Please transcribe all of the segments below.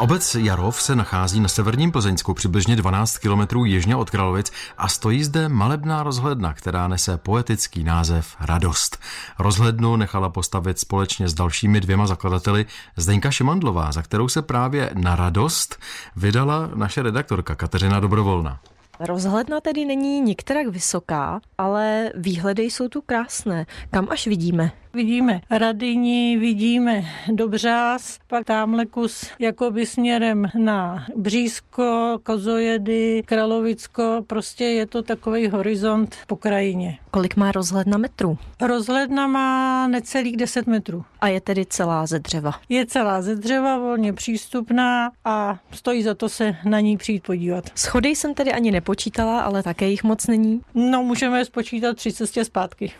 Obec Jarov se nachází na severním Plzeňsku přibližně 12 kilometrů jižně od Kralovic a stojí zde malebná rozhledna, která nese poetický název Radost. Rozhlednu nechala postavit společně s dalšími dvěma zakladateli Zdeňka Šimandlová, za kterou se právě na radost vydala naše redaktorka Kateřina Dobrovolna. Rozhledna tedy není nikterak vysoká, ale výhledy jsou tu krásné. Kam až vidíme? Vidíme Radyni, vidíme Dobřás, pak tamhle kus jakoby směrem na Břízko, Kozojedy, Kralovicko, prostě je to takový horizont po krajině. Kolik má rozhledna metrů? Rozhledna má necelých 10 metrů. A je tedy celá ze dřeva? Je celá ze dřeva, volně přístupná a stojí za to se na ní přijít podívat. Schody jsem tedy ani nepočítala, ale také jich moc není. No, můžeme je spočítat při cestě zpátky.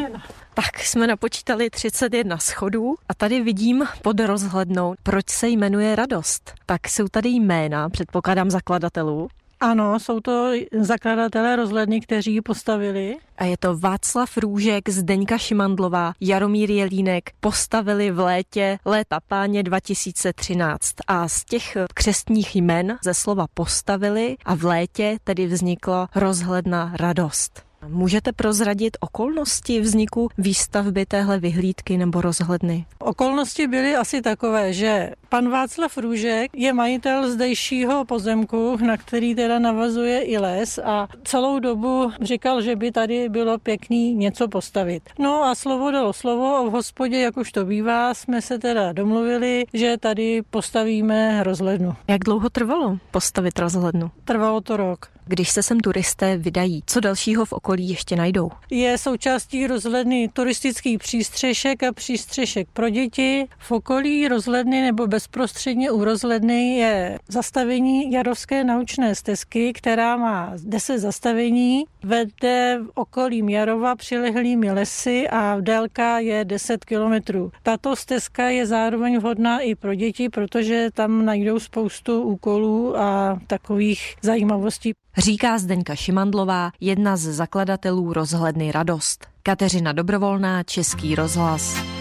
31. Tak jsme napočítali 31 schodů a tady vidím pod rozhlednou, proč se jmenuje Radost. Tak jsou tady jména, předpokládám zakladatelů. Ano, jsou to zakladatelé rozhledny, kteří ji postavili. A je to Václav Růžek, Zdeňka Šimandlová, Jaromír Jelínek, postavili v létě léta páně 2013. A z těch křestních jmen ze slova postavili a v létě tedy vznikla rozhledna Radost. Můžete prozradit okolnosti vzniku výstavby téhle vyhlídky nebo rozhledny? Okolnosti byly asi takové, že pan Václav Růžek je majitel zdejšího pozemku, na který teda navazuje i les a celou dobu říkal, že by tady bylo pěkný něco postavit. No a slovo dalo slovo a v hospodě, jak už to bývá, jsme se teda domluvili, že tady postavíme rozhlednu. Jak dlouho trvalo postavit rozhlednu? Trvalo to rok když se sem turisté vydají? Co dalšího v okolí ještě najdou? Je součástí rozhledny turistický přístřešek a přístřešek pro děti. V okolí rozhledny nebo bezprostředně u rozhledny je zastavení Jarovské naučné stezky, která má 10 zastavení, vede okolím Jarova přilehlými lesy a délka je 10 kilometrů. Tato stezka je zároveň vhodná i pro děti, protože tam najdou spoustu úkolů a takových zajímavostí. Říká Zdeňka Šimandlová, jedna z zakladatelů rozhledny Radost. Kateřina Dobrovolná, Český rozhlas.